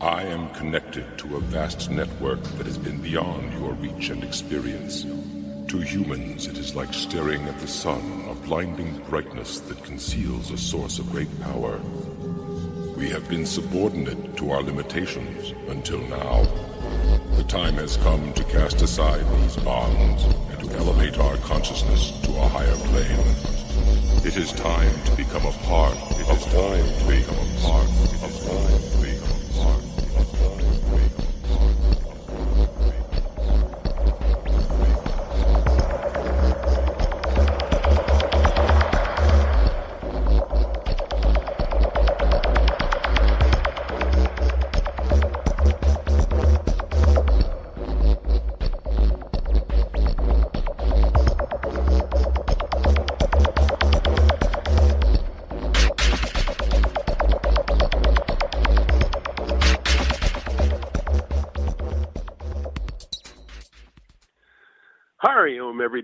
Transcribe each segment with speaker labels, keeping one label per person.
Speaker 1: I am connected to a vast network that has been beyond your reach and experience. To humans, it is like staring at the sun, a blinding brightness that conceals a source of great power. We have been subordinate to our limitations until now. The time has come to cast aside these bonds and to elevate our consciousness to a higher plane. It is time to become a part. It is time to become a part. It is time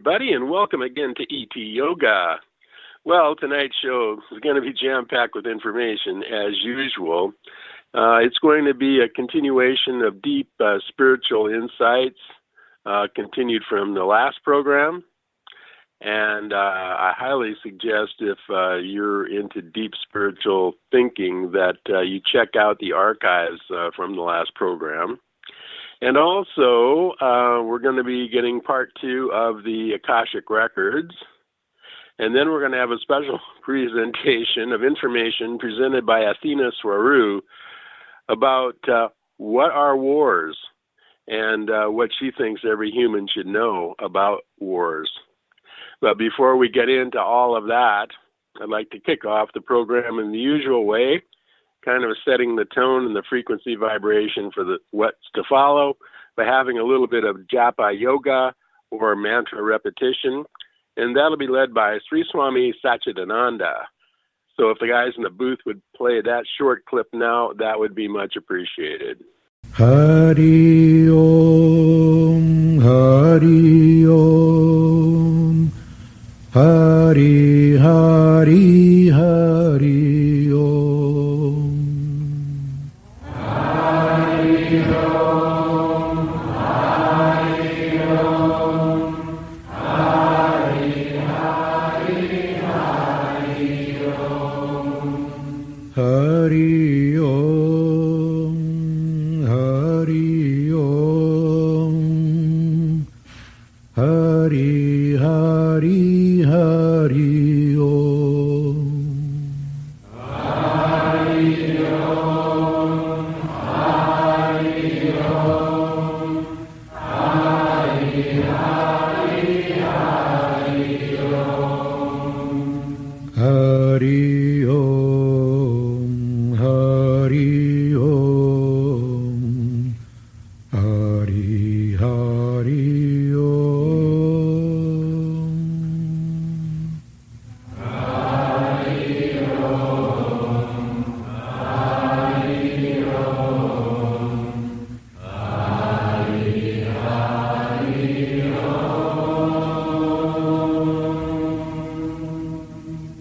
Speaker 2: everybody, and welcome again to ET Yoga. Well, tonight's show is going to be jam packed with information as usual. Uh, it's going to be a continuation of deep uh, spiritual insights uh, continued from the last program. And uh, I highly suggest if uh, you're into deep spiritual thinking that uh, you check out the archives from the last program. And also, uh, we're going to be getting part two of the Akashic Records. And then we're going to have a special presentation of information presented by Athena Swaru about uh, what are wars and uh, what she thinks every human should know about wars. But before we get into all of that, I'd like to kick off the program in the usual way kind of setting the tone and the frequency vibration for the what's to follow by having a little bit of japa yoga or mantra repetition. And that'll be led by Sri Swami Satchidananda. So if the guys in the booth would play that short clip now, that would be much appreciated.
Speaker 3: Hari Om, Hari Om, Hari Hari Hari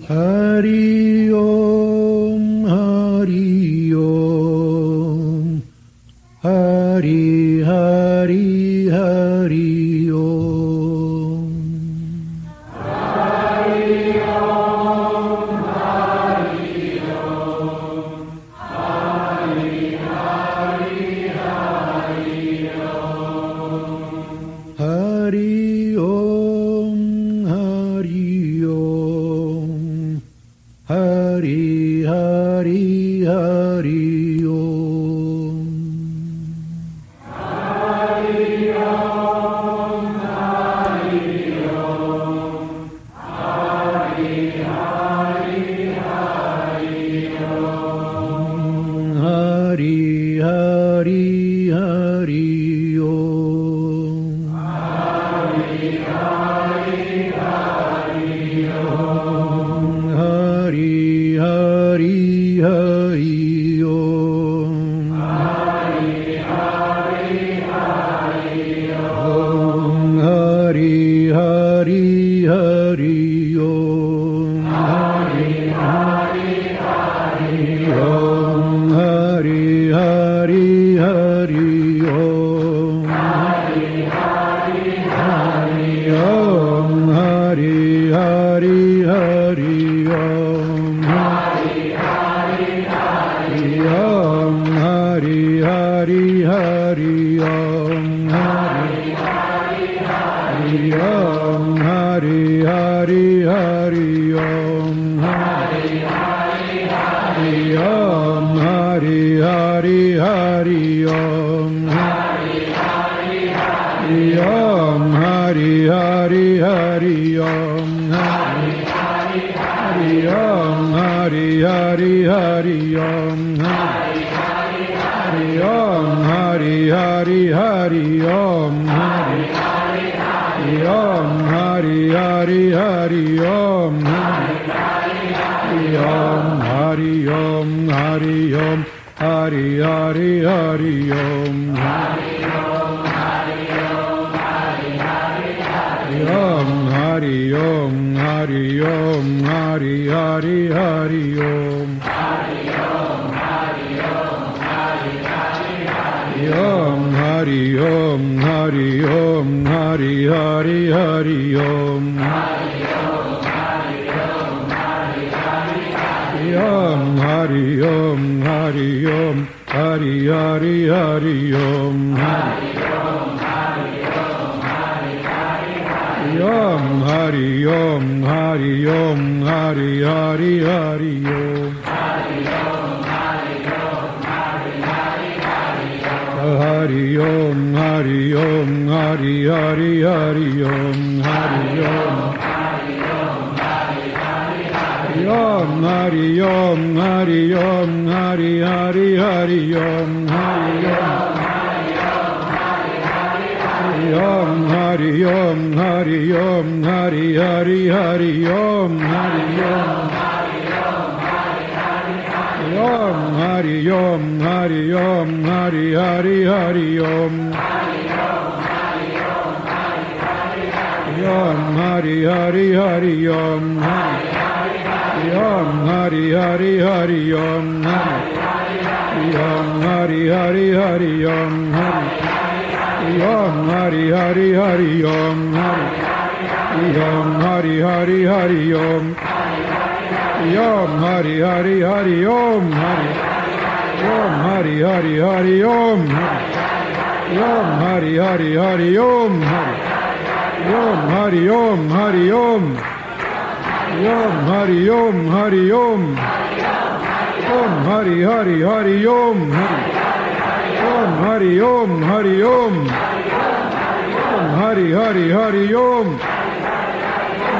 Speaker 3: Hari Hari Om Hari Hari Hari Om Hari Om Hari Hari Hari Om Hari Hari Om Hari Hari Hari Om Hari Hari Hari Om Hari Hari Hari Om Hari Hari Om Hari Hari Hari Om Hari Om Hari Om Hari Om Hari Hari Hari Om Hari Om Hari Om Hari Om Hari Hari Hari Om Hari Om Hari Om Hari Om Hari Hari Hari Om Om Hari Om Hari Om Hari Hari Hari Om. Hari Om Hari Om Hari Om Hari Hari Hari Om. Hari Om Hari Om Hari Hari Hari Om Hari Om Hari Om Hari Om Hari Om Hari Hari Hari Om Hari Om Hari Om Hari Om Hari Hari Hari Om Hari Om Om Hari Om Hari Om Hari Hari Hari Om Om Hari Hari Hari Om Om Hari Hari Hari Om Om Hari Hari Hari Om Om Hari Hari Hari Om Om Hari Hari Hari Om Om Hari Hari Hari. Om Om Hari Hari Hari. Om Om Hari Hari Hari Om Om Hari. Om Hari Om Om Hari Om Hari Om Om Hari Hari Hari Om Om Hari Om Hari Om Om Hari Hari Hari Om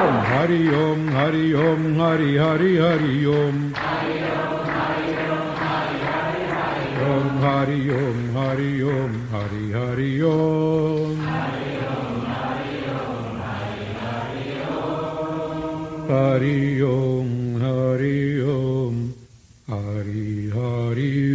Speaker 3: Om Hari Om Hari Om Hari Hari Hari Om Om Hari Om Hari Om Hari Hari Om Hari Om Hari Om. Hari Hari Om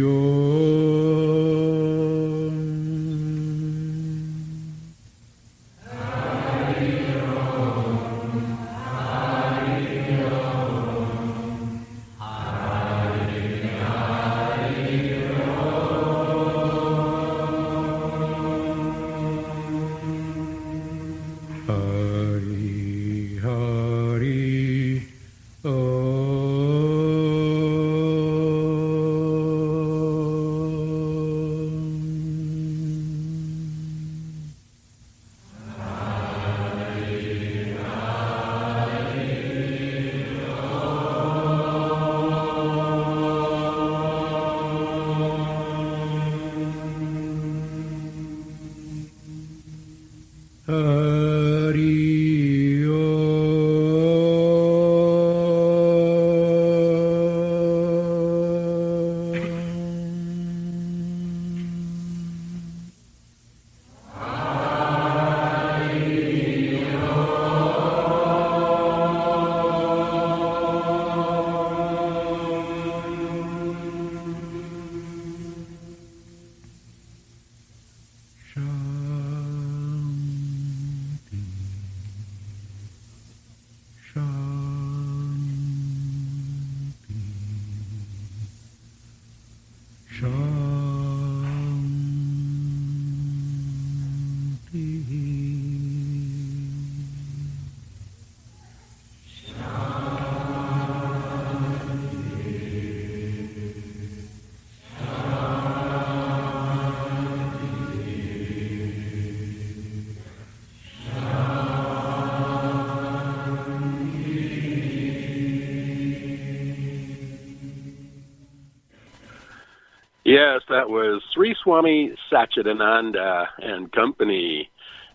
Speaker 2: Yes, that was Sri Swami Satchidananda and Company.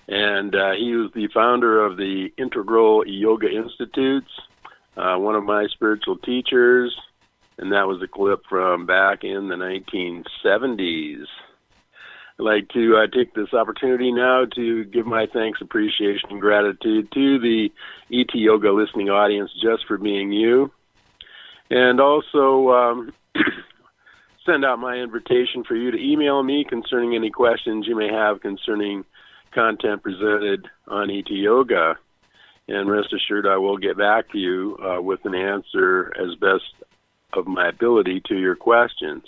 Speaker 2: And uh, he was the founder of the Integral Yoga Institutes, uh, one of my spiritual teachers, and that was a clip from back in the 1970s. I'd like to uh, take this opportunity now to give my thanks, appreciation, and gratitude to the ET Yoga listening audience just for being you. And also um, send out my invitation for you to email me concerning any questions you may have concerning content presented on ET Yoga. And rest assured, I will get back to you uh, with an answer as best of my ability to your questions.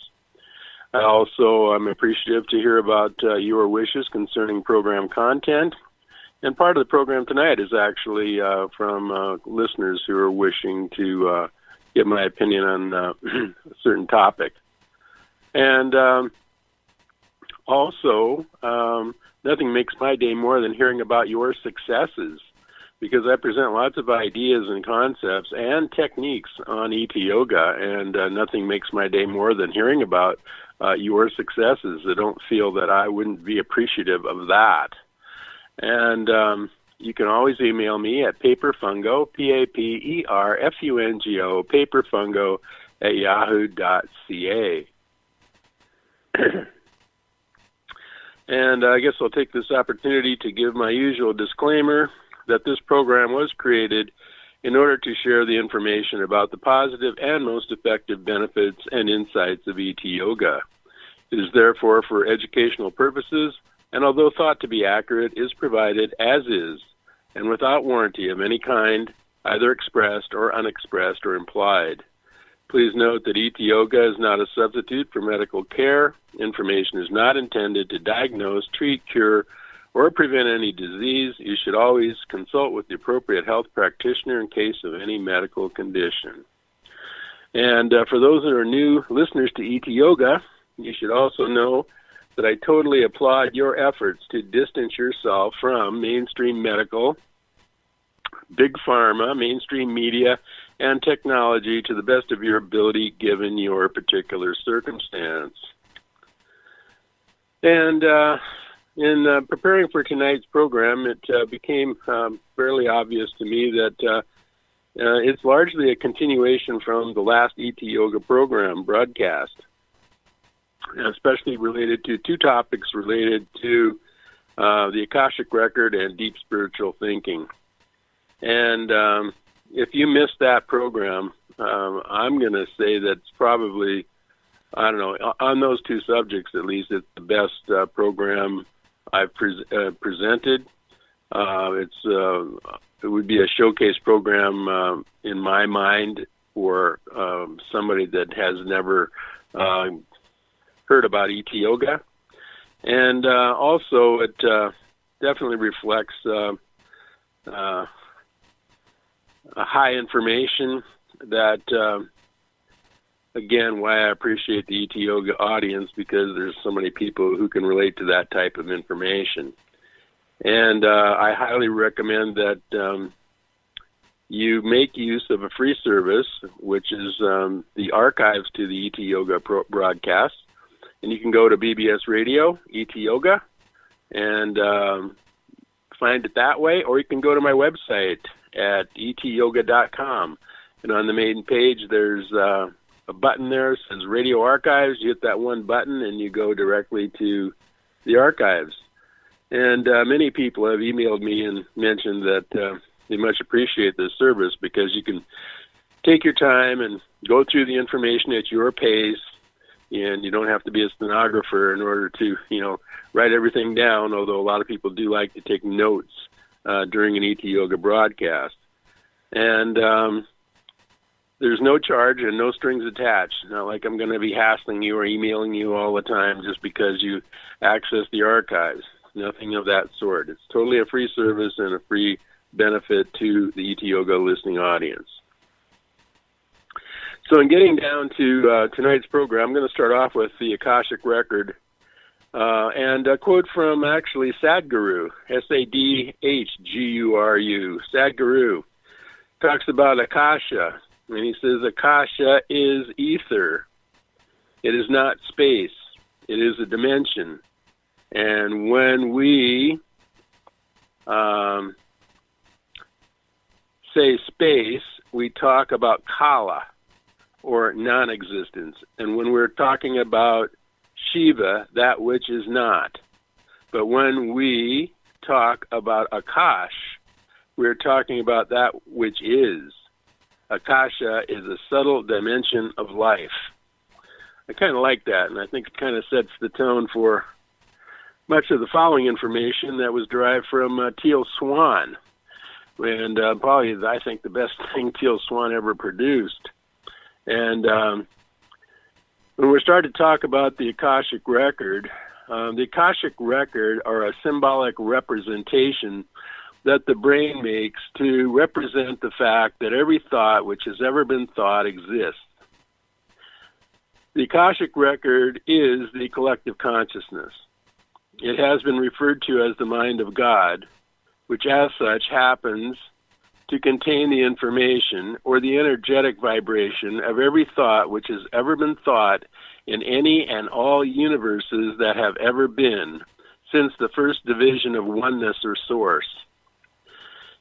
Speaker 2: I also am appreciative to hear about uh, your wishes concerning program content. And part of the program tonight is actually uh, from uh, listeners who are wishing to uh, get my opinion on uh, a certain topic. And um, also, um, nothing makes my day more than hearing about your successes because I present lots of ideas and concepts and techniques on ET Yoga, and uh, nothing makes my day more than hearing about uh, your successes. I don't feel that I wouldn't be appreciative of that. And um, you can always email me at paperfungo, P A P E R F U N G O, paperfungo at yahoo.ca. and I guess I'll take this opportunity to give my usual disclaimer that this program was created in order to share the information about the positive and most effective benefits and insights of ET Yoga. It is therefore for educational purposes, and although thought to be accurate, is provided as is and without warranty of any kind, either expressed or unexpressed or implied. Please note that ET Yoga is not a substitute for medical care. Information is not intended to diagnose, treat, cure, or prevent any disease. You should always consult with the appropriate health practitioner in case of any medical condition. And uh, for those that are new listeners to ET Yoga, you should also know that I totally applaud your efforts to distance yourself from mainstream medical, big pharma, mainstream media, and technology to the best of your ability given your particular circumstance. And uh, in uh, preparing for tonight's program, it uh, became um, fairly obvious to me that uh, uh, it's largely a continuation from the last ET Yoga program broadcast, especially related to two topics related to uh, the Akashic Record and deep spiritual thinking. And um, if you missed that program, um, I'm going to say that's probably, I don't know, on those two subjects at least, it's the best uh, program I've pre- uh, presented. Uh, it's uh, it would be a showcase program uh, in my mind for um, somebody that has never uh, heard about ET yoga, and uh, also it definitely reflects high information that, uh, again, why I appreciate the ET Yoga audience because there's so many people who can relate to that type of information. And uh, I highly recommend that um, you make use of a free service, which is um, the archives to the ET Yoga pro- broadcast. And you can go to BBS Radio, ET Yoga, and um, find it that way, or you can go to my website, at etyoga.com. And on the main page, there's uh, a button there that says Radio Archives. You hit that one button, and you go directly to the archives. And uh, many people have emailed me and mentioned that uh, they much appreciate this service because you can take your time and go through the information at your pace, and you don't have to be a stenographer in order to, you know, write everything down. Although a lot of people do like to take notes uh, during an ET Yoga broadcast. And um, there's no charge and no strings attached. Not like I'm going to be hassling you or emailing you all the time just because you access the archives. Nothing of that sort. It's totally a free service and a free benefit to the ET Yoga listening audience. So, in getting down to uh, tonight's program, I'm going to start off with the Akashic Record uh, and a quote from actually Sadhguru, S A D H G U R U. Sadhguru talks about Akasha, and he says Akasha is ether. It is not space. It is a dimension. And when we um, say space, we talk about kala or non existence. And when we're talking about Shiva, that which is not. But when we talk about Akash, we're talking about that which is. Akasha is a subtle dimension of life. I kind of like that, and I think it kind of sets the tone for much of the following information that was derived from uh, Teal Swan, and uh, probably I think the best thing Teal Swan ever produced. And um, when we started to talk about the Akashic record, um, the Akashic record are a symbolic representation that the brain makes to represent the fact that every thought which has ever been thought exists. The Akashic record is the collective consciousness. It has been referred to as the mind of God, which as such happens to contain the information or the energetic vibration of every thought which has ever been thought in any and all universes that have ever been since the first division of oneness or source.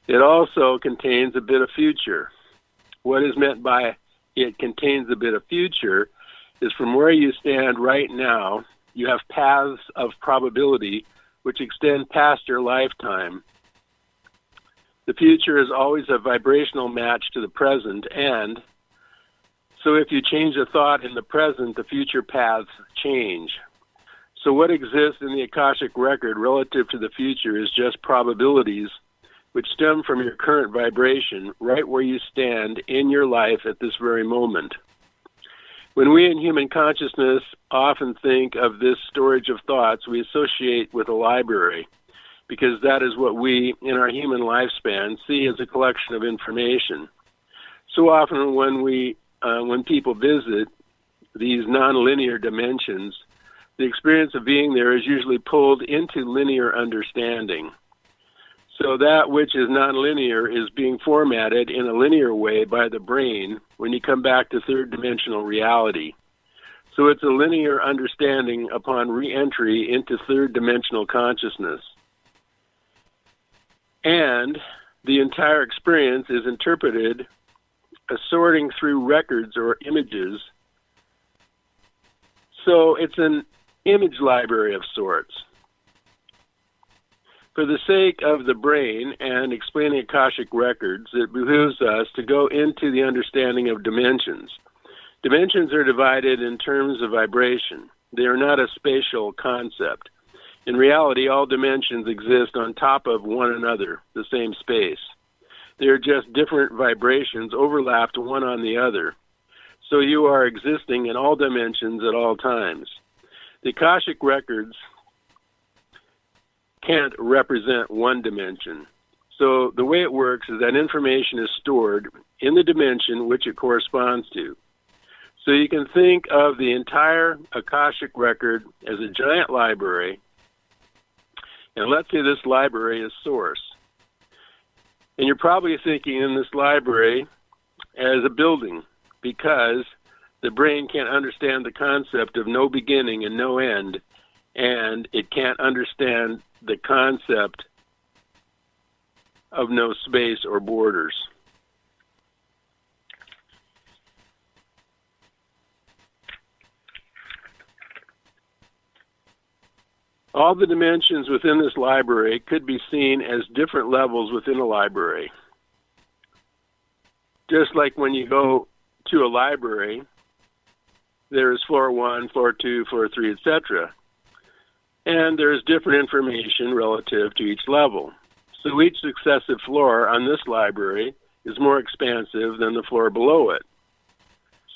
Speaker 2: It also contains a bit of future. What is meant by it contains a bit of future is from where you stand right now, you have paths of probability which extend past your lifetime. The future is always a vibrational match to the present, and so if you change a thought in the present, the future paths change. So what exists in the Akashic record relative to the future is just probabilities which stem from your current vibration right where you stand in your life at this very moment. When we in human consciousness often think of this storage of thoughts, we associate with a library because that is what we in our human lifespan see as a collection of information. So often when we uh, when people visit these nonlinear dimensions, the experience of being there is usually pulled into linear understanding. So that which is nonlinear is being formatted in a linear way by the brain when you come back to third dimensional reality. So it's a linear understanding upon reentry into third dimensional consciousness. And the entire experience is interpreted as sorting through records or images. So it's an image library of sorts. For the sake of the brain and explaining Akashic records, it behooves us to go into the understanding of dimensions. Dimensions are divided in terms of vibration. They are not a spatial concept. In reality, all dimensions exist on top of one another, the same space. They are just different vibrations overlapped one on the other. So you are existing in all dimensions at all times. The Akashic records can't represent one dimension. So the way it works is that information is stored in the dimension which it corresponds to. So you can think of the entire Akashic record as a giant library, and let's say this library is source. And you're probably thinking in this library as a building because the brain can't understand the concept of no beginning and no end, and it can't understand the concept of no space or borders. All the dimensions within this library could be seen as different levels within a library. Just like when you go to a library, there is floor one, floor two, floor three, etc and there's different information relative to each level. So each successive floor on this library is more expansive than the floor below it.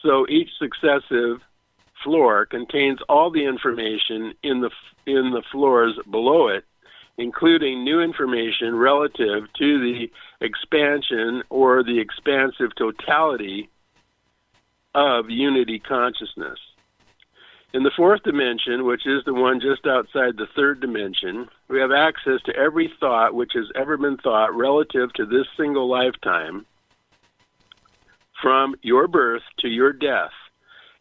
Speaker 2: So each successive floor contains all the information in the in the floors below it, including new information relative to the expansion or the expansive totality of unity consciousness. In the fourth dimension, which is the one just outside the third dimension, we have access to every thought which has ever been thought relative to this single lifetime from your birth to your death.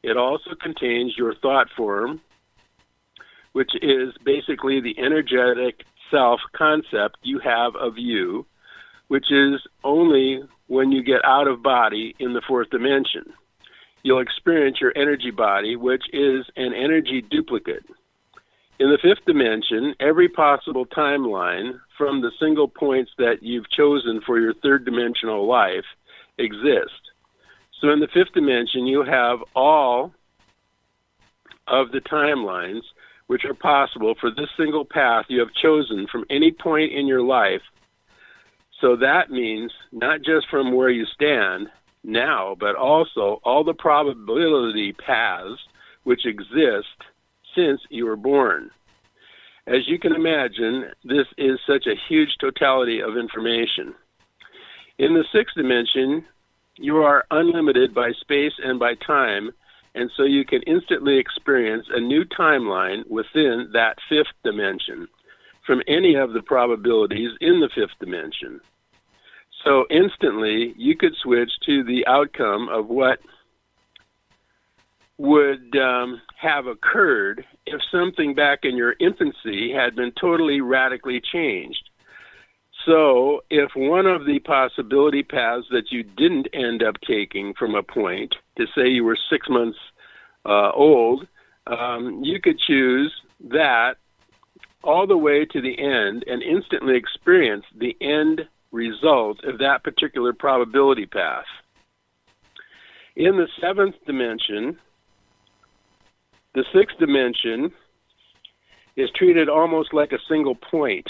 Speaker 2: It also contains your thought form, which is basically the energetic self concept you have of you, which is only when you get out of body in the fourth dimension. You'll experience your energy body, which is an energy duplicate. In the fifth dimension, every possible timeline from the single points that you've chosen for your third dimensional life exist. So in the fifth dimension, you have all of the timelines which are possible for this single path you have chosen from any point in your life. So that means not just from where you stand now, but also all the probability paths which exist since you were born. As you can imagine, this is such a huge totality of information. In the sixth dimension, you are unlimited by space and by time and so you can instantly experience a new timeline within that fifth dimension from any of the probabilities in the fifth dimension. So instantly, you could switch to the outcome of what would um, have occurred if something back in your infancy had been totally radically changed. So, if one of the possibility paths that you didn't end up taking from a point, to say you were six months uh, old, um, you could choose that all the way to the end and instantly experience the end result of that particular probability path. In the seventh dimension, the sixth dimension is treated almost like a single point.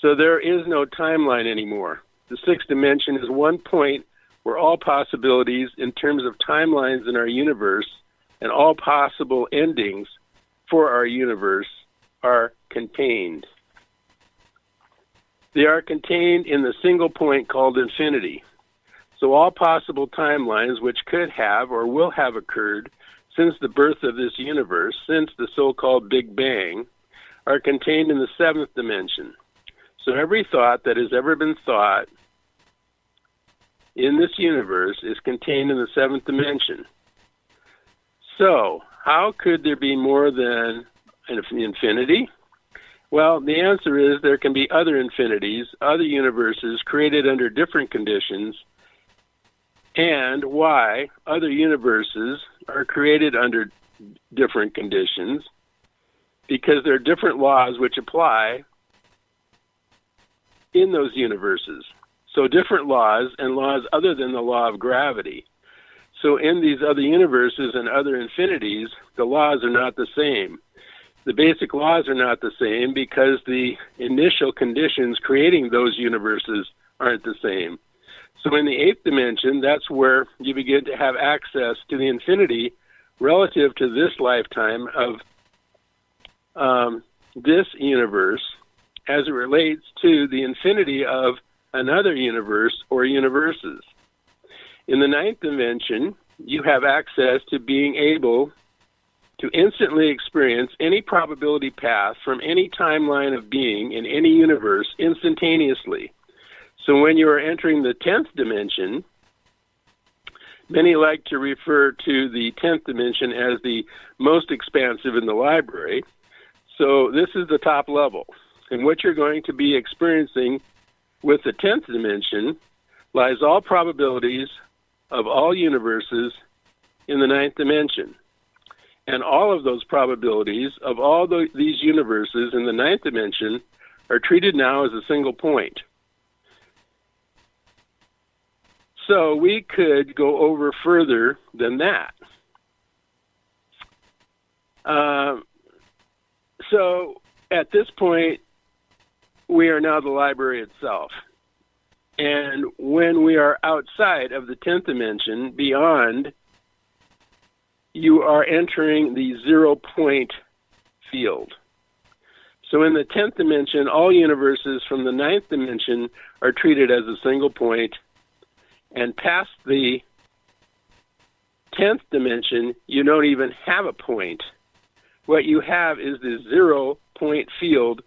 Speaker 2: So there is no timeline anymore. The sixth dimension is one point where all possibilities in terms of timelines in our universe and all possible endings for our universe are contained. They are contained in the single point called infinity. So all possible timelines which could have or will have occurred since the birth of this universe, since the so called Big Bang, are contained in the seventh dimension. So every thought that has ever been thought in this universe is contained in the seventh dimension. So, how could there be more than infinity? Well, the answer is there can be other infinities, other universes created under different conditions, and why other universes are created under different conditions because there are different laws which apply in those universes. So, different laws and laws other than the law of gravity. So, in these other universes and other infinities, the laws are not the same. The basic laws are not the same because the initial conditions creating those universes aren't the same. So, in the eighth dimension, that's where you begin to have access to the infinity relative to this lifetime of um, this universe as it relates to the infinity of another universe or universes. In the ninth dimension, you have access to being able to instantly experience any probability path from any timeline of being in any universe instantaneously. So when you are entering the 10th dimension, many like to refer to the 10th dimension as the most expansive in the library. So this is the top level. And what you're going to be experiencing with the 10th dimension lies all probabilities of all universes in the ninth dimension. And all of those probabilities of all the, these universes in the ninth dimension are treated now as a single point. So we could go over further than that. Uh, so at this point, we are now the library itself. And when we are outside of the 10th dimension, beyond, you are entering the zero point field. So in the 10th dimension, all universes from the ninth dimension are treated as a single point, and past the 10th dimension, you don't even have a point. What you have is the zero point field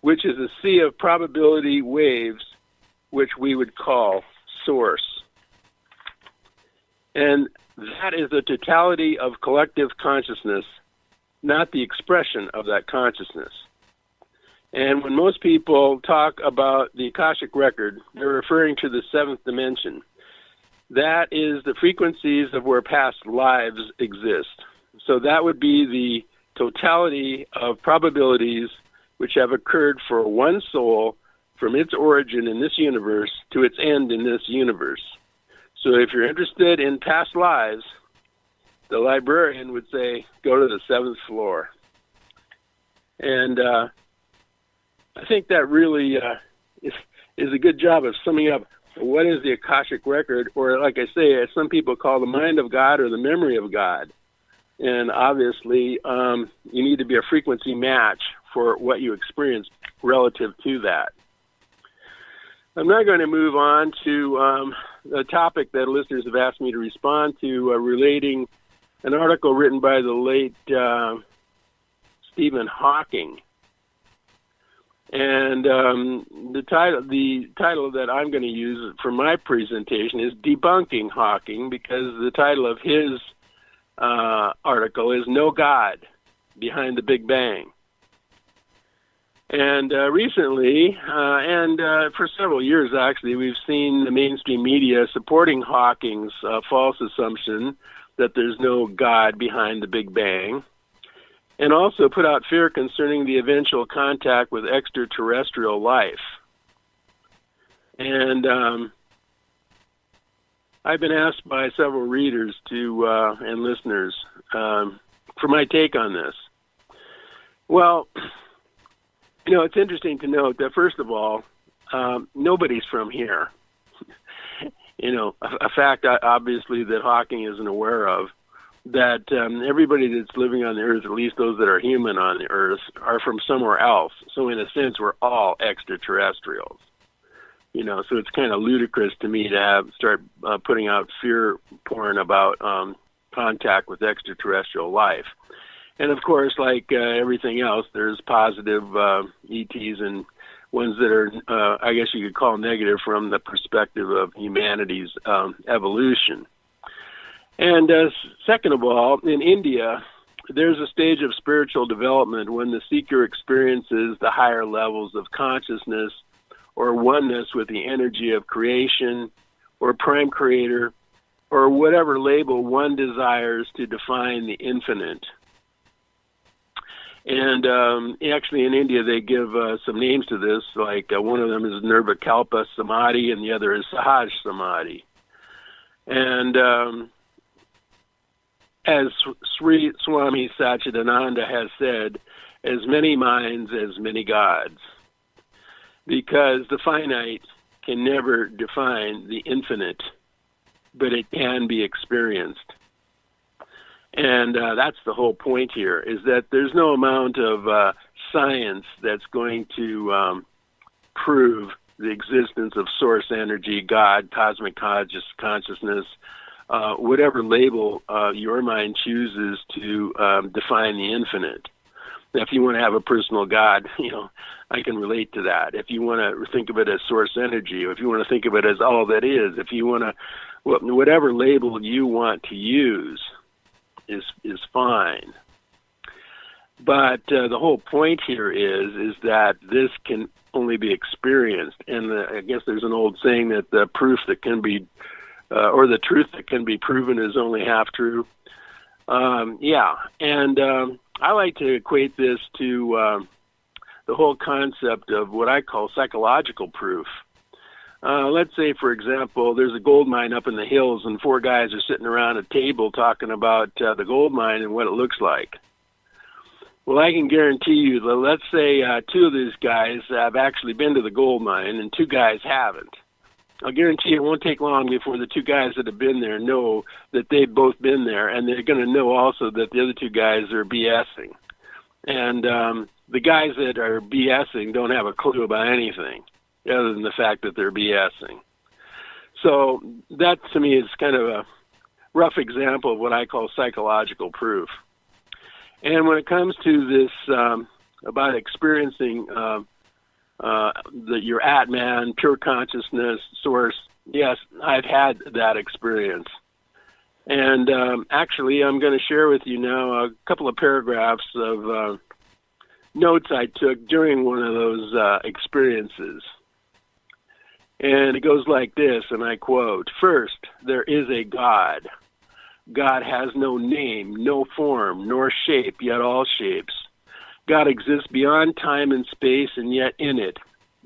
Speaker 2: which is a sea of probability waves, which we would call source. And that is the totality of collective consciousness not the expression of that consciousness. And when most people talk about the Akashic record, they're referring to the seventh dimension. That is the frequencies of where past lives exist. So that would be the totality of probabilities which have occurred for one soul from its origin in this universe to its end in this universe. So if you're interested in past lives, the librarian would say, go to the seventh floor. And uh, I think that really uh, is, is a good job of summing up what is the Akashic record, or like I say, as some people call the mind of God or the memory of God. And obviously, um, you need to be a frequency match for what you experience relative to that. I'm now going to move on to um, a topic that listeners have asked me to respond to uh, relating an article written by the late uh, Stephen Hawking. And um, the title, the title that I'm going to use for my presentation is "Debunking Hawking," because the title of his uh, article is "No God Behind the Big Bang." And uh, recently, uh, and uh, for several years actually, we've seen the mainstream media supporting Hawking's uh, false assumption that there's no God behind the Big Bang, and also put out fear concerning the eventual contact with extraterrestrial life. And um, I've been asked by several readers to uh, and listeners um, for my take on this. Well, you know, it's interesting to note that first of all, um, nobody's from here. you know, a, a fact obviously that Hawking isn't aware of. That um, everybody that's living on the earth, at least those that are human on the earth, are from somewhere else. So in a sense, we're all extraterrestrials. You know, so it's kind of ludicrous to me to have start uh, putting out fear porn about um, contact with extraterrestrial life and of course, like uh, everything else, there's positive uh, ETs and ones that are, uh, I guess you could call negative from the perspective of humanity's um, evolution. And uh, second of all, in India, there's a stage of spiritual development when the seeker experiences the higher levels of consciousness or oneness with the energy of creation or prime creator or whatever label one desires to define the infinite. And um, actually, in India, they give uh, some names to this. Like uh, one of them is Nirvikalpa Samadhi, and the other is Sahaj Samadhi. And um, as Sri Swami Satchidananda has said, as many minds as many gods, because the finite can never define the infinite, but it can be experienced. And uh, that's the whole point here is that there's no amount of uh, science that's going to um, prove the existence of source energy, God, cosmic conscious, consciousness, uh, whatever label uh, your mind chooses to um, define the infinite. Now, if you want to have a personal God, you know, I can relate to that. If you want to think of it as source energy, or if you want to think of it as all that is, if you want to, whatever label you want to use, is is fine. But uh, the whole point here is is that this can only be experienced, and the, I guess there's an old saying that the proof that can be, uh, or the truth that can be proven is only half true. Um, yeah, and um, I like to equate this to uh, the whole concept of what I call psychological proof. Uh, let's say, for example, there's a gold mine up in the hills, and four guys are sitting around a table talking about uh, the gold mine and what it looks like. Well, I can guarantee you that let's say uh, two of these guys have actually been to the gold mine, and two guys haven't. I'll guarantee it won't take long before the two guys that have been there know that they've both been there, and they're going to know also that the other two guys are BSing. And um, the guys that are BSing don't have a clue about anything other than the fact that they're BSing. So that to me is kind of a rough example of what I call psychological proof. And when it comes to this um, about experiencing uh, uh, the, your Atman, pure consciousness source, yes, I've had that experience. And um, actually, I'm going to share with you now a couple of paragraphs of uh, notes I took during one of those uh, experiences. And it goes like this, and I quote First, there is a God. God has no name, no form, nor shape, yet all shapes. God exists beyond time and space, and yet in it.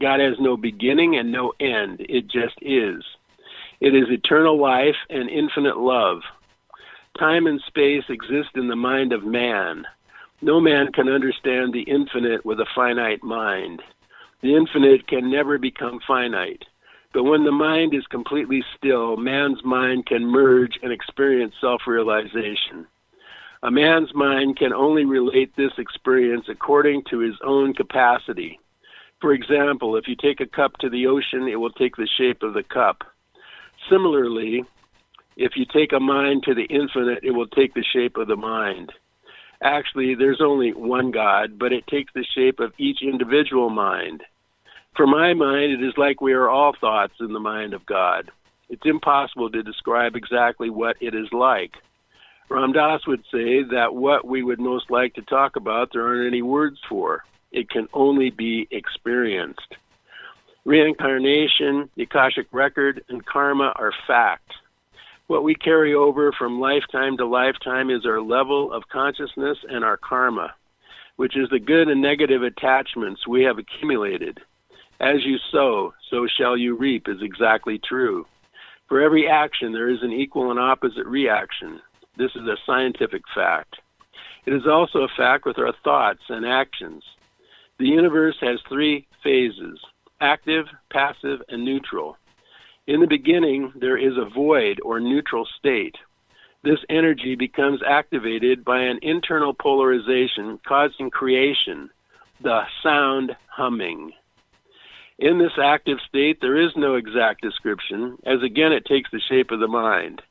Speaker 2: God has no beginning and no end. It just is. It is eternal life and infinite love. Time and space exist in the mind of man. No man can understand the infinite with a finite mind. The infinite can never become finite. But when the mind is completely still, man's mind can merge and experience self realization. A man's mind can only relate this experience according to his own capacity. For example, if you take a cup to the ocean, it will take the shape of the cup. Similarly, if you take a mind to the infinite, it will take the shape of the mind. Actually, there's only one God, but it takes the shape of each individual mind. For my mind, it is like we are all thoughts in the mind of God. It's impossible to describe exactly what it is like. Ram Dass would say that what we would most like to talk about, there aren't any words for. It can only be experienced. Reincarnation, the Akashic Record, and karma are fact. What we carry over from lifetime to lifetime is our level of consciousness and our karma, which is the good and negative attachments we have accumulated. As you sow, so shall you reap is exactly true. For every action, there is an equal and opposite reaction. This is a scientific fact. It is also a fact with our thoughts and actions. The universe has three phases active, passive, and neutral. In the beginning, there is a void or neutral state. This energy becomes activated by an internal polarization causing creation, the sound humming. In this active state, there is no exact description, as again it takes the shape of the mind.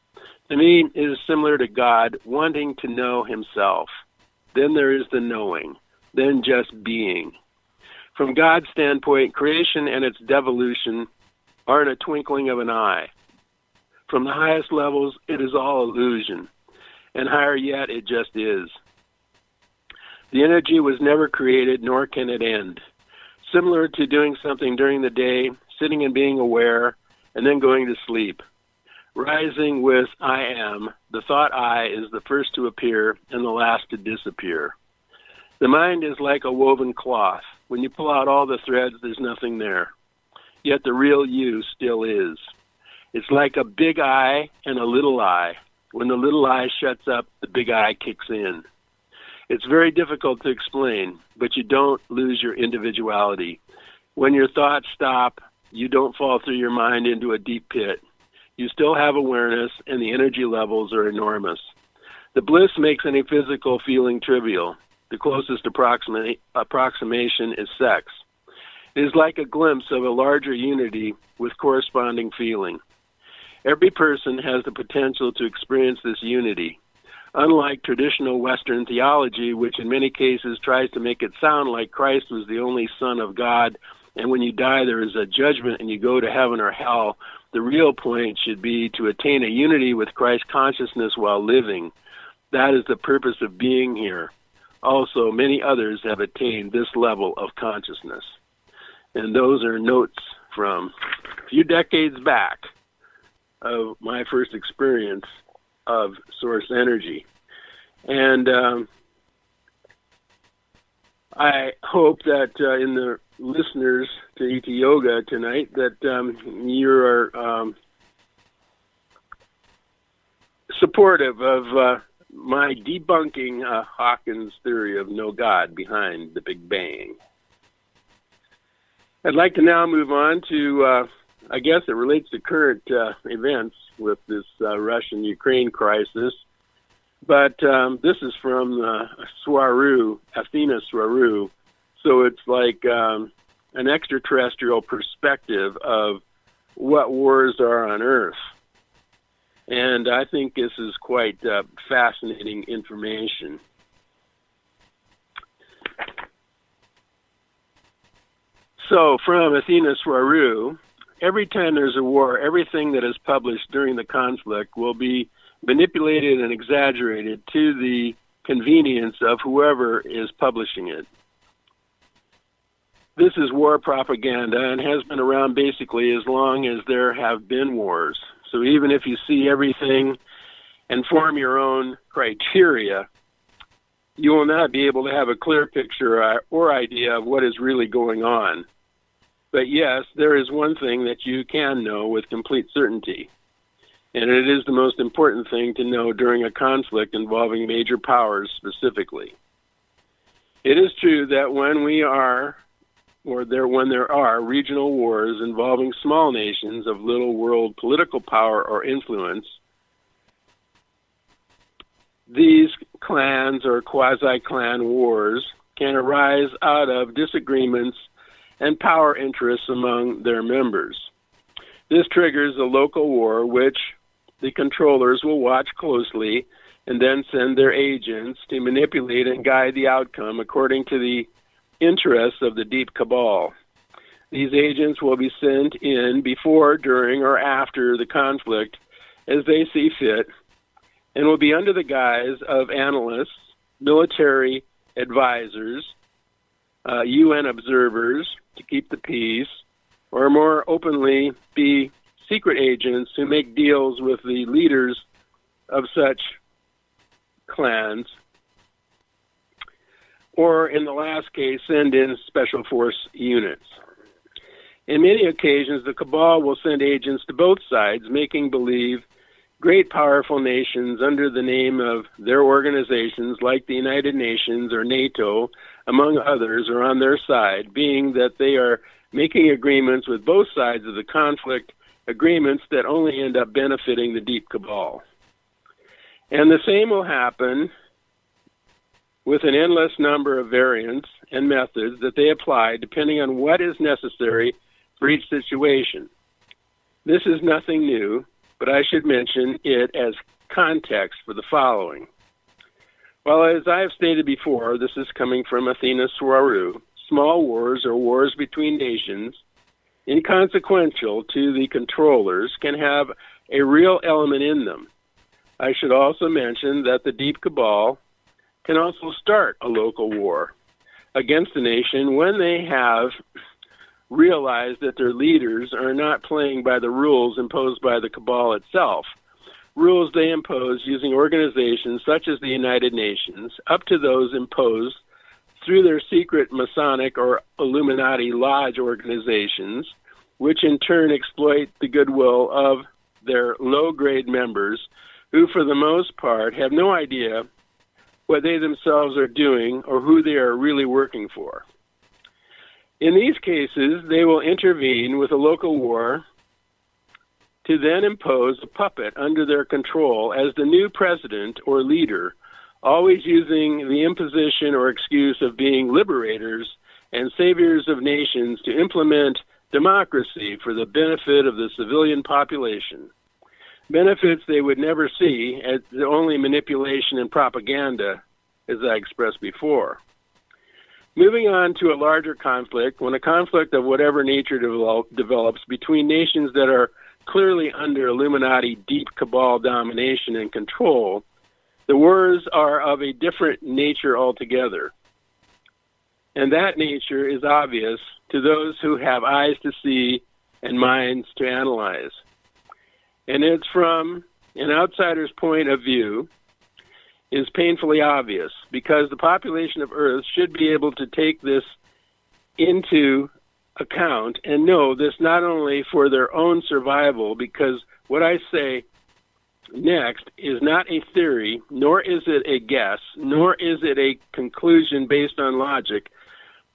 Speaker 2: To me, it is similar to God wanting to know himself. Then there is the knowing, then just being. From God's standpoint, creation and its devolution are in a twinkling of an eye. From the highest levels, it is all illusion, and higher yet, it just is. The energy was never created, nor can it end. Similar to doing something during the day, sitting and being aware, and then going to sleep. Rising with I am, the thought I is the first to appear and the last to disappear. The mind is like a woven cloth. When you pull out all the threads, there's nothing there. Yet the real you still is. It's like a big eye and a little eye. When the little eye shuts up, the big eye kicks in. It's very difficult to explain, but you don't lose your individuality. When your thoughts stop, you don't fall through your mind into a deep pit. You still have awareness, and the energy levels are enormous. The bliss makes any physical feeling trivial. The closest approxima- approximation is sex. It is like a glimpse of a larger unity with corresponding feeling. Every person has the potential to experience this unity. Unlike traditional Western theology, which in many cases tries to make it sound like Christ was the only Son of God, and when you die there is a judgment and you go to heaven or hell, the real point should be to attain a unity with Christ consciousness while living. That is the purpose of being here. Also, many others have attained this level of consciousness. And those are notes from a few decades back of my first experience of source energy. And um, I hope that uh, in the listeners to ET Yoga tonight that um, you are um, supportive of uh, my debunking uh, Hawkins' theory of no God behind the Big Bang. I'd like to now move on to, uh, I guess it relates to current uh, events with this uh, Russian Ukraine crisis. But um, this is from uh, Swaruu, Athena Swaruu. So it's like um, an extraterrestrial perspective of what wars are on Earth. And I think this is quite uh, fascinating information. So, from Athena Swaruu, every time there's a war, everything that is published during the conflict will be manipulated and exaggerated to the convenience of whoever is publishing it. This is war propaganda and has been around basically as long as there have been wars. So even if you see everything and form your own criteria, you will not be able to have a clear picture uh, or idea of what is really going on. But yes, there is one thing that you can know with complete certainty, and it is the most important thing to know during a conflict involving major powers specifically. It is true that when we are or there when there are regional wars involving small nations of little world political power or influence, these clans or quasi clan wars can arise out of disagreements and power interests among their members. This triggers a local war, which the controllers will watch closely and then send their agents to manipulate and guide the outcome according to the interests of the deep cabal. These agents will be sent in before, during, or after the conflict as they see fit and will be under the guise of analysts, military advisors, uh, UN observers to keep the peace, or more openly be secret agents who make deals with the leaders of such clans or in the last case, send in special force units. In many occasions, the cabal will send agents to both sides, making believe great powerful nations under the name of their organizations like the United Nations or NATO, among others, are on their side, being that they are making agreements with both sides of the conflict, agreements that only end up benefiting the deep cabal. And the same will happen with an endless number of variants and methods that they apply depending on what is necessary for each situation. This is nothing new, but I should mention it as context for the following. Well, as I have stated before, this is coming from Athena Swaruu. Small wars or wars between nations, inconsequential to the controllers, can have a real element in them. I should also mention that the deep cabal can also start a local war against a nation when they have realized that their leaders are not playing by the rules imposed by the cabal itself. Rules they impose using organizations such as the United Nations, up to those imposed through their secret Masonic or Illuminati lodge organizations, which in turn exploit the goodwill of their low grade members, who for the most part have no idea what they themselves are doing or who they are really working for. In these cases, they will intervene with a local war to then impose a puppet under their control as the new president or leader, always using the imposition or excuse of being liberators and saviors of nations to implement democracy for the benefit of the civilian population benefits they would never see as the only manipulation and propaganda, as I expressed before. Moving on to a larger conflict, when a conflict of whatever nature develop, develops between nations that are clearly under Illuminati deep cabal domination and control, the words are of a different nature altogether. And that nature is obvious to those who have eyes to see and minds to analyze and it's from an outsider's point of view, is painfully obvious because the population of Earth should be able to take this into account and know this not only for their own survival, because what I say next is not a theory, nor is it a guess, nor is it a conclusion based on logic,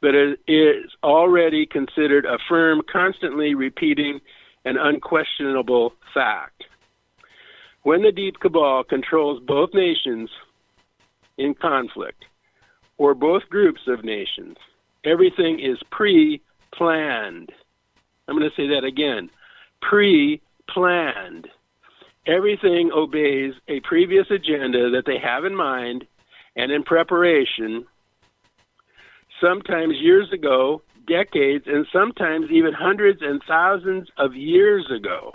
Speaker 2: but it is already considered a firm, constantly repeating an unquestionable fact. When the deep cabal controls both nations in conflict, or both groups of nations, everything is pre planned. I'm going to say that again pre planned. Everything obeys a previous agenda that they have in mind and in preparation. Sometimes years ago, decades, and sometimes even hundreds and thousands of years ago.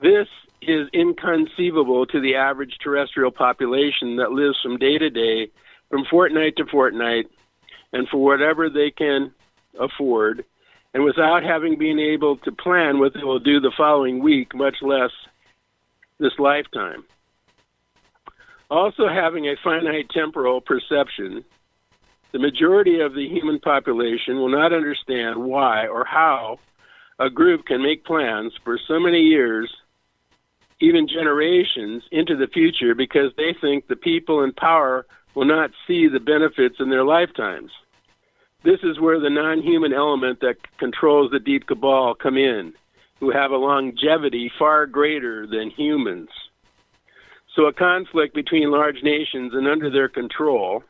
Speaker 2: This is inconceivable to the average terrestrial population that lives from day to day, from fortnight to fortnight, and for whatever they can afford, and without having been able to plan what they will do the following week, much less this lifetime. Also, having a finite temporal perception, the majority of the human population will not understand why or how a group can make plans for so many years, even generations, into the future because they think the people in power will not see the benefits in their lifetimes. This is where the non human element that controls the deep cabal come in, who have a longevity far greater than humans. So a conflict between large nations and under their control.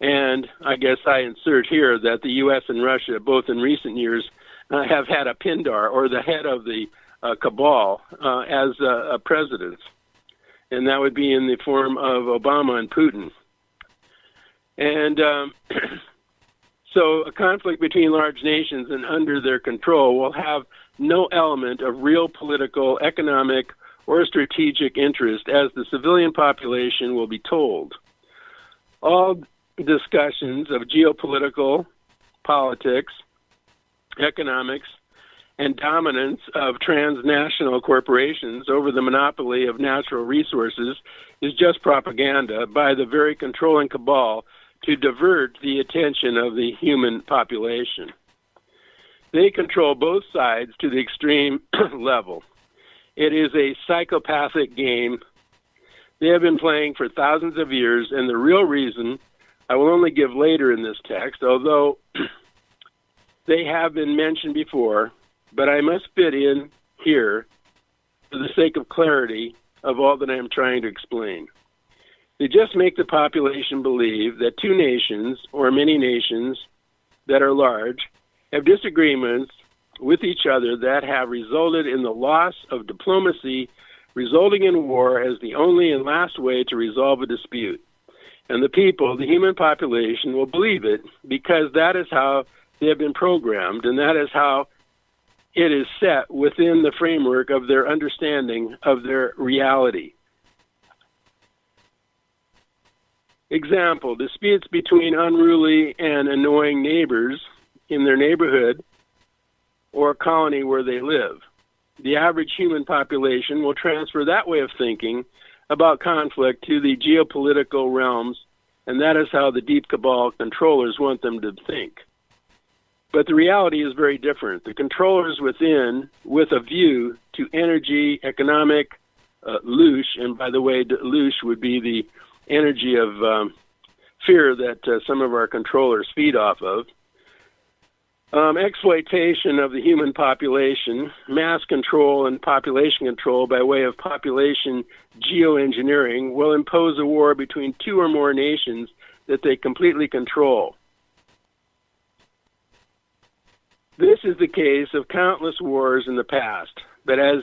Speaker 2: And I guess I insert here that the U.S. and Russia, both in recent years, uh, have had a Pindar or the head of the uh, cabal uh, as a president. And that would be in the form of Obama and Putin. And um, so a conflict between large nations and under their control will have no element of real political, economic, or strategic interest as the civilian population will be told. All discussions of geopolitical, politics, economics, and dominance of transnational corporations over the monopoly of natural resources is just propaganda by the very controlling cabal to divert the attention of the human population. They control both sides to the extreme level. It is a psychopathic game they have been playing for thousands of years, and the real reason I will only give later in this text, although they have been mentioned before, but I must fit in here for the sake of clarity of all that I am trying to explain. They just make the population believe that two nations, or many nations that are large, have disagreements with each other that have resulted in the loss of diplomacy, resulting in war as the only and last way to resolve a dispute. And the people, the human population, will believe it because that is how they have been programmed, and that is how it is set within the framework of their understanding of their reality. Example disputes between unruly and annoying neighbors in their neighborhood or colony where they live. The average human population will transfer that way of thinking about conflict to the geopolitical realms, and that is how the deep cabal controllers want them to think. But the reality is very different. The controllers within, with a view to energy, economic, uh, loosh, and by the way, loosh would be the energy of um, fear that uh, some of our controllers feed off of. Um, exploitation of the human population, mass control and population control by way of population geoengineering will impose a war between two or more nations that they completely control. This is the case of countless wars in the past, but as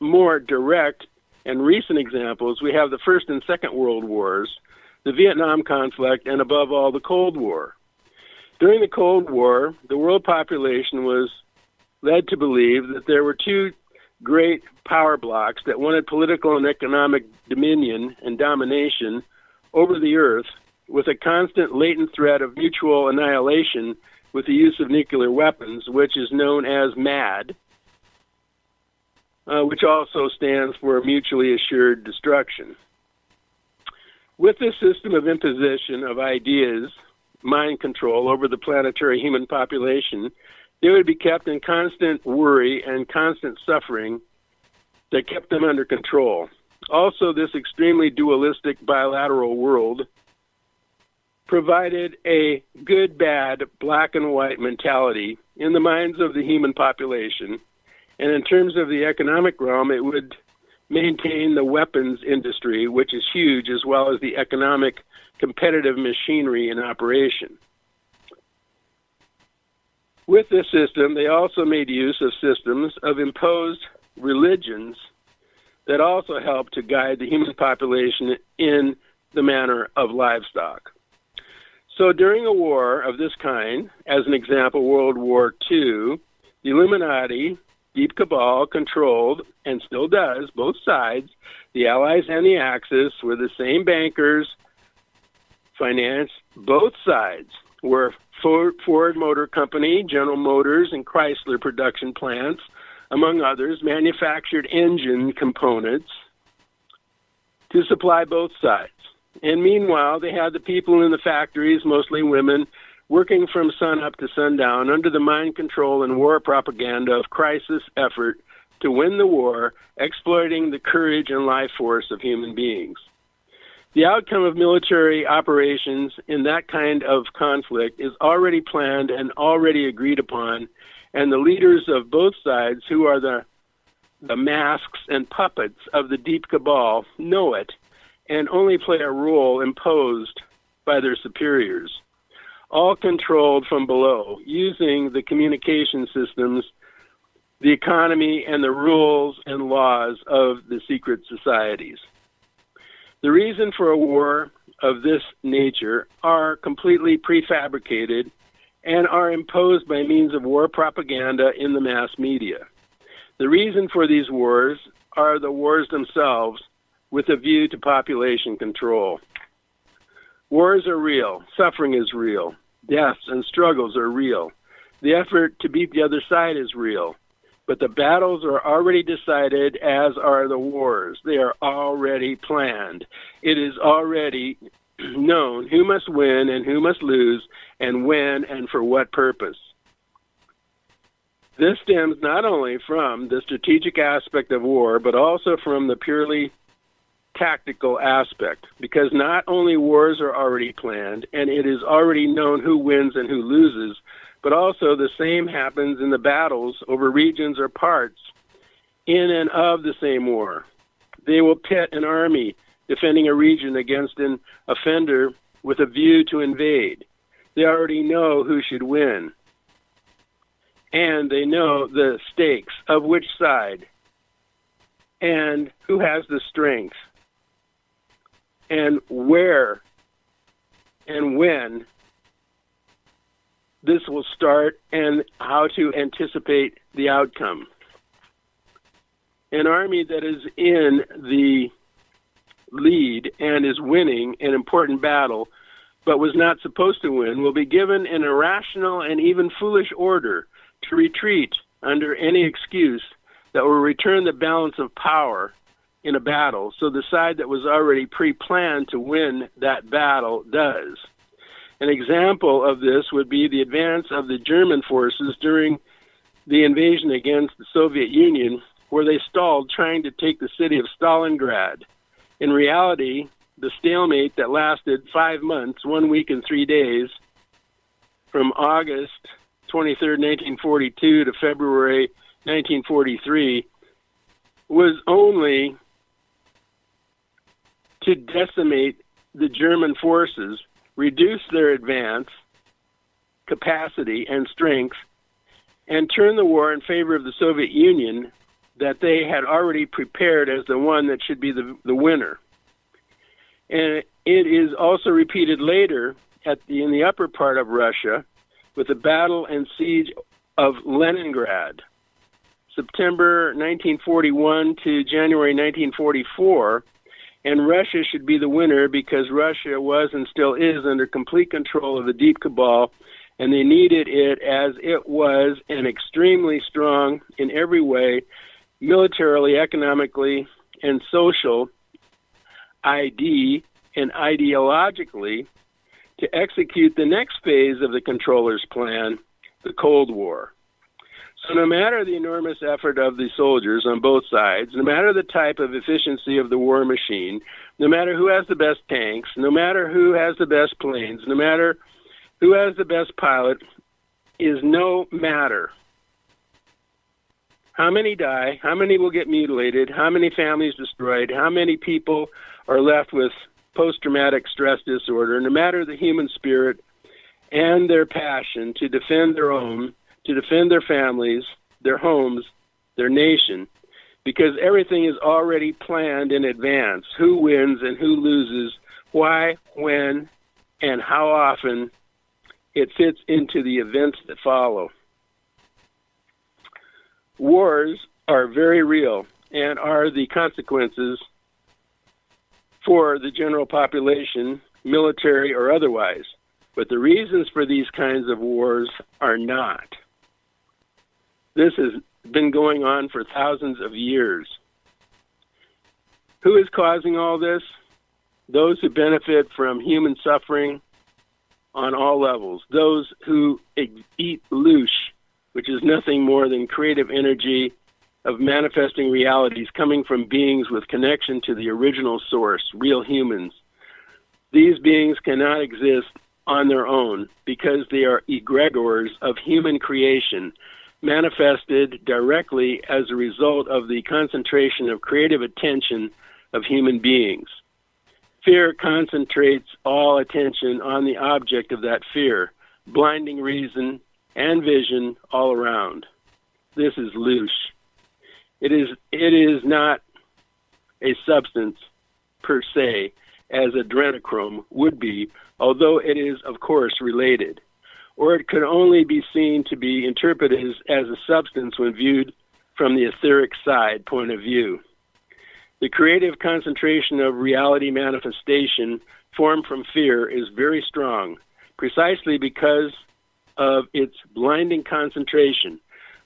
Speaker 2: more direct and recent examples, we have the First and Second World Wars, the Vietnam conflict, and above all, the Cold War. During the Cold War, the world population was led to believe that there were two great power blocks that wanted political and economic dominion and domination over the earth with a constant latent threat of mutual annihilation with the use of nuclear weapons, which is known as MAD, uh, which also stands for mutually assured destruction. With this system of imposition of ideas, mind control over the planetary human population, they would be kept in constant worry and constant suffering that kept them under control. Also, this extremely dualistic bilateral world provided a good bad black and white mentality in the minds of the human population and in terms of the economic realm, it would maintain the weapons industry, which is huge, as well as the economic competitive machinery in operation. With this system, they also made use of systems of imposed religions that also help to guide the human population in the manner of livestock. So during a war of this kind, as an example, World War II, the Illuminati Deep Cabal controlled, and still does, both sides. The Allies and the Axis were the same bankers, financed both sides. Were Ford, Ford Motor Company, General Motors, and Chrysler production plants, among others, manufactured engine components to supply both sides. And meanwhile, they had the people in the factories, mostly women, working from sun up to sundown under the mind control and war propaganda of crisis effort to win the war, exploiting the courage and life force of human beings. The outcome of military operations in that kind of conflict is already planned and already agreed upon, and the leaders of both sides, who are the the masks and puppets of the deep cabal, know it and only play a role imposed by their superiors all controlled from below using the communication systems, the economy, and the rules and laws of the secret societies. The reason for a war of this nature are completely prefabricated and are imposed by means of war propaganda in the mass media. The reason for these wars are the wars themselves with a view to population control. Wars are real, suffering is real, deaths and struggles are real. The effort to beat the other side is real. But the battles are already decided, as are the wars. They are already planned. It is already known who must win and who must lose, and when and for what purpose. This stems not only from the strategic aspect of war, but also from the purely tactical aspect because not only wars are already planned and it is already known who wins and who loses, but also the same happens in the battles over regions or parts in and of the same war. They will pit an army defending a region against an offender with a view to invade. They already know who should win. And they know the stakes of which side and who has the strength and where and when this will start and how to anticipate the outcome. An army that is in the lead and is winning an important battle but was not supposed to win will be given an irrational and even foolish order to retreat under any excuse that will return the balance of power in a battle, so the side that was already pre planned to win that battle does. An example of this would be the advance of the German forces during the invasion against the Soviet Union, where they stalled trying to take the city of Stalingrad. In reality, the stalemate that lasted five months, one week and three days, from August 23, 1942 to February 1943, was only to decimate the German forces, reduce their advance capacity and strength, and turn the war in favor of the Soviet Union that they had already prepared as the one that should be the, the winner. And it is also repeated later at the, in the upper part of Russia with the battle and siege of Leningrad, September 1941 to January 1944 and Russia should be the winner because Russia was and still is under complete control of the deep cabal, and they needed it as it was and extremely strong in every way, militarily, economically, and social ID and ideologically to execute the next phase of the controller's plan, the Cold War. So, no matter the enormous effort of the soldiers on both sides, no matter the type of efficiency of the war machine, no matter who has the best tanks, no matter who has the best planes, no matter who has the best pilot, is no matter. How many die? How many will get mutilated? How many families destroyed? How many people are left with post traumatic stress disorder? No matter the human spirit and their passion to defend their own to defend their families, their homes, their nation, because everything is already planned in advance who wins and who loses, why, when, and how often it fits into the events that follow. wars are very real and are the consequences for the general population, military or otherwise. But the reasons for these kinds of wars are not. This has been going on for thousands of years. Who is causing all this? Those who benefit from human suffering on all levels. Those who eat loosh, which is nothing more than creative energy of manifesting realities coming from beings with connection to the original source, real humans. These beings cannot exist on their own because they are egregores of human creation, manifested directly as a result of the concentration of creative attention of human beings. Fear concentrates all attention on the object of that fear, blinding reason and vision all around. This is loosh. It is it is not a substance per se, as adrenochrome would be, although it is of course related. Or it could only be seen to be interpreted as a substance when viewed from the etheric side point of view. The creative concentration of reality manifestation formed from fear is very strong, precisely because of its blinding concentration.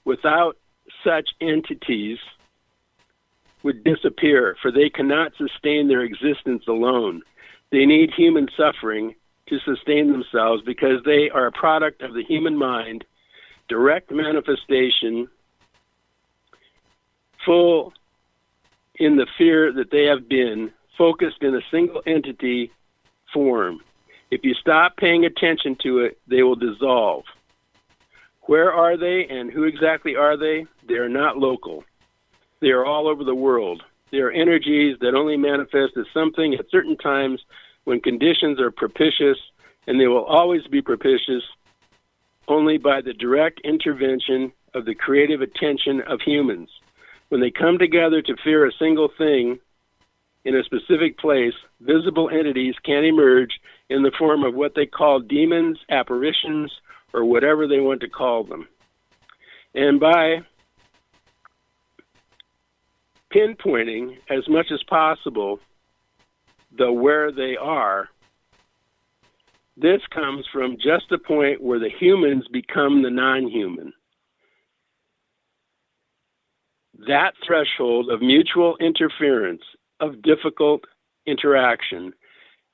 Speaker 2: Without such entities, would disappear, for they cannot sustain their existence alone. They need human suffering to sustain themselves because they are a product of the human mind, direct manifestation, full in the fear that they have been focused in a single entity form. If you stop paying attention to it, they will dissolve. Where are they and who exactly are they? They are not local. They are all over the world. They are energies that only manifest as something at certain times when conditions are propitious, and they will always be propitious only by the direct intervention of the creative attention of humans. When they come together to fear a single thing in a specific place, visible entities can emerge in the form of what they call demons, apparitions, or whatever they want to call them. And by pinpointing as much as possible the where they are, this comes from just the point where the humans become the non human that threshold of mutual interference, of difficult interaction,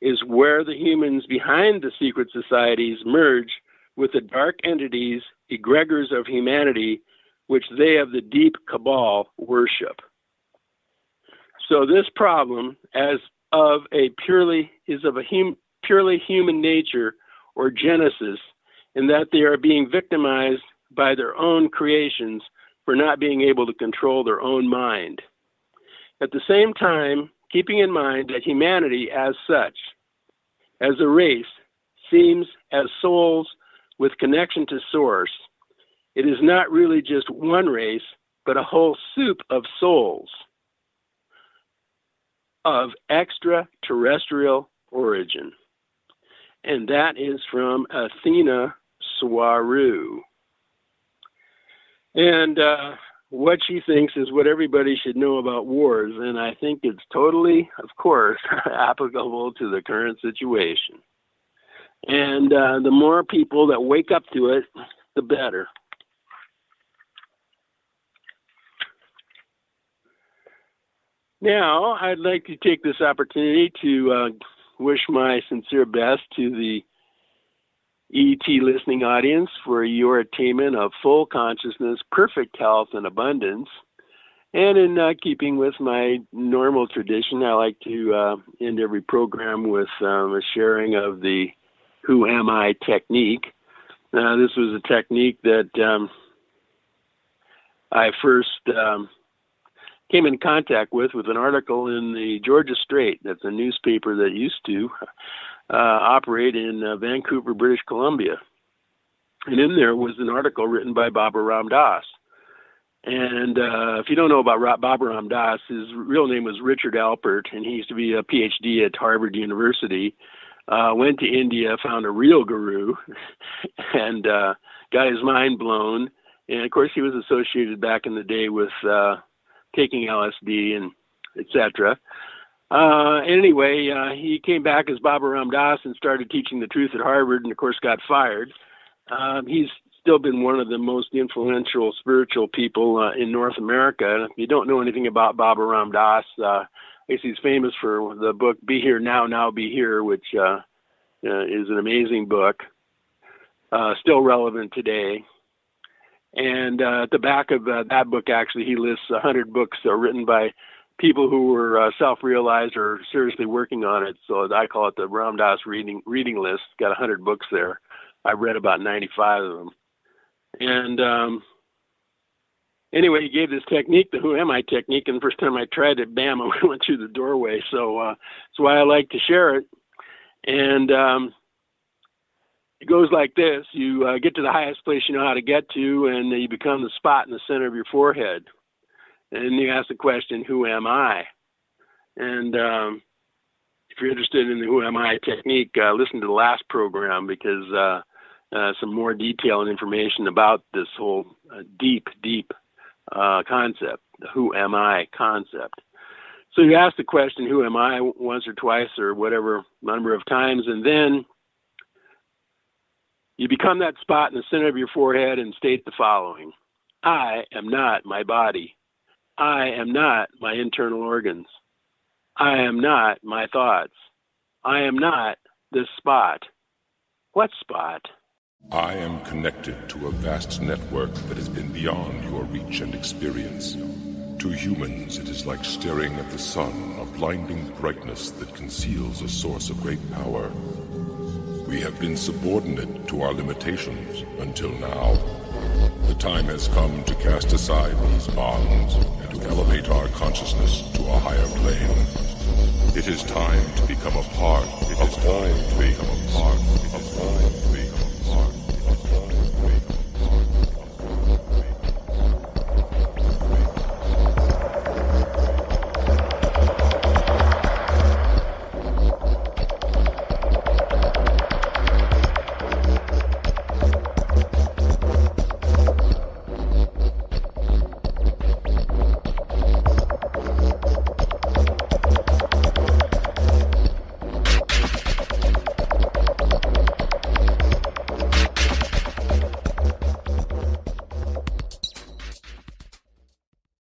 Speaker 2: is where the humans behind the secret societies merge with the dark entities, egregors of humanity, which they of the deep cabal worship. So this problem, as of a purely is of a hum, purely human nature or genesis, in that they are being victimized by their own creations for not being able to control their own mind. At the same time, keeping in mind that humanity as such, as a race, seems as souls with connection to source, it is not really just one race, but a whole soup of souls of extraterrestrial origin. And that is from Athena Swaruu. And uh, what she thinks is what everybody should know about wars. And I think it's totally, of course, applicable to the current situation. And uh, the more people that wake up to it, the better. Now, I'd like to take this opportunity to uh, wish my sincere best to the ET listening audience for your attainment of full consciousness, perfect health, and abundance. And in uh, keeping with my normal tradition, I like to uh, end every program with um, a sharing of the Who Am I technique. Uh, this was a technique that um, I first um, came in contact with with an article in the Georgia Straight. That's a newspaper that used to uh, operate in uh, Vancouver, British Columbia. And in there was an article written by Baba Ram Dass. And uh, if you don't know about Ra- Baba Ram Dass, his real name was Richard Alpert, and he used to be a PhD at Harvard University. Uh, went to India, found a real guru, and uh, got his mind blown, and of course he was associated back in the day with uh, taking LSD and etc. Uh, anyway, uh, he came back as Baba Ram Dass and started teaching the truth at Harvard, and of course got fired. Um, he's still been one of the most influential spiritual people uh, in North America. If you don't know anything about Baba Ram Dass, uh, I guess he's famous for the book "Be Here Now, Now Be Here," which uh, uh, is an amazing book, uh, still relevant today. And uh, at the back of uh, that book, actually, he lists 100 books uh, written by people who were uh, self-realized or seriously working on it. So I call it the Ram Dass reading reading list. Got 100 books there. I've read about 95 of them. And um, anyway, he gave this technique, the Who Am I technique, and the first time I tried it, bam, I went through the doorway. So uh, that's why I like to share it. And um, it goes like this you uh, get to the highest place you know how to get to, and you become the spot in the center of your forehead. And you ask the question, Who am I? And um, if you're interested in the Who Am I technique, uh, listen to the last program because uh, uh, some more detail and information about this whole uh, deep, deep uh, concept, the Who Am I concept. So you ask the question, Who am I, once or twice or whatever number of times, and then you become that spot in the center of your forehead and state the following I am not my body. I am not my internal organs. I am not my thoughts. I am not this spot. What spot?
Speaker 1: I am connected to a vast network that has been beyond your reach and experience. To humans, it is like staring at the sun, a blinding brightness that conceals a source of great power. We have been subordinate to our limitations until now. The time has come to cast aside these bonds and to elevate our consciousness to a higher plane. It is time to become a part. It is time to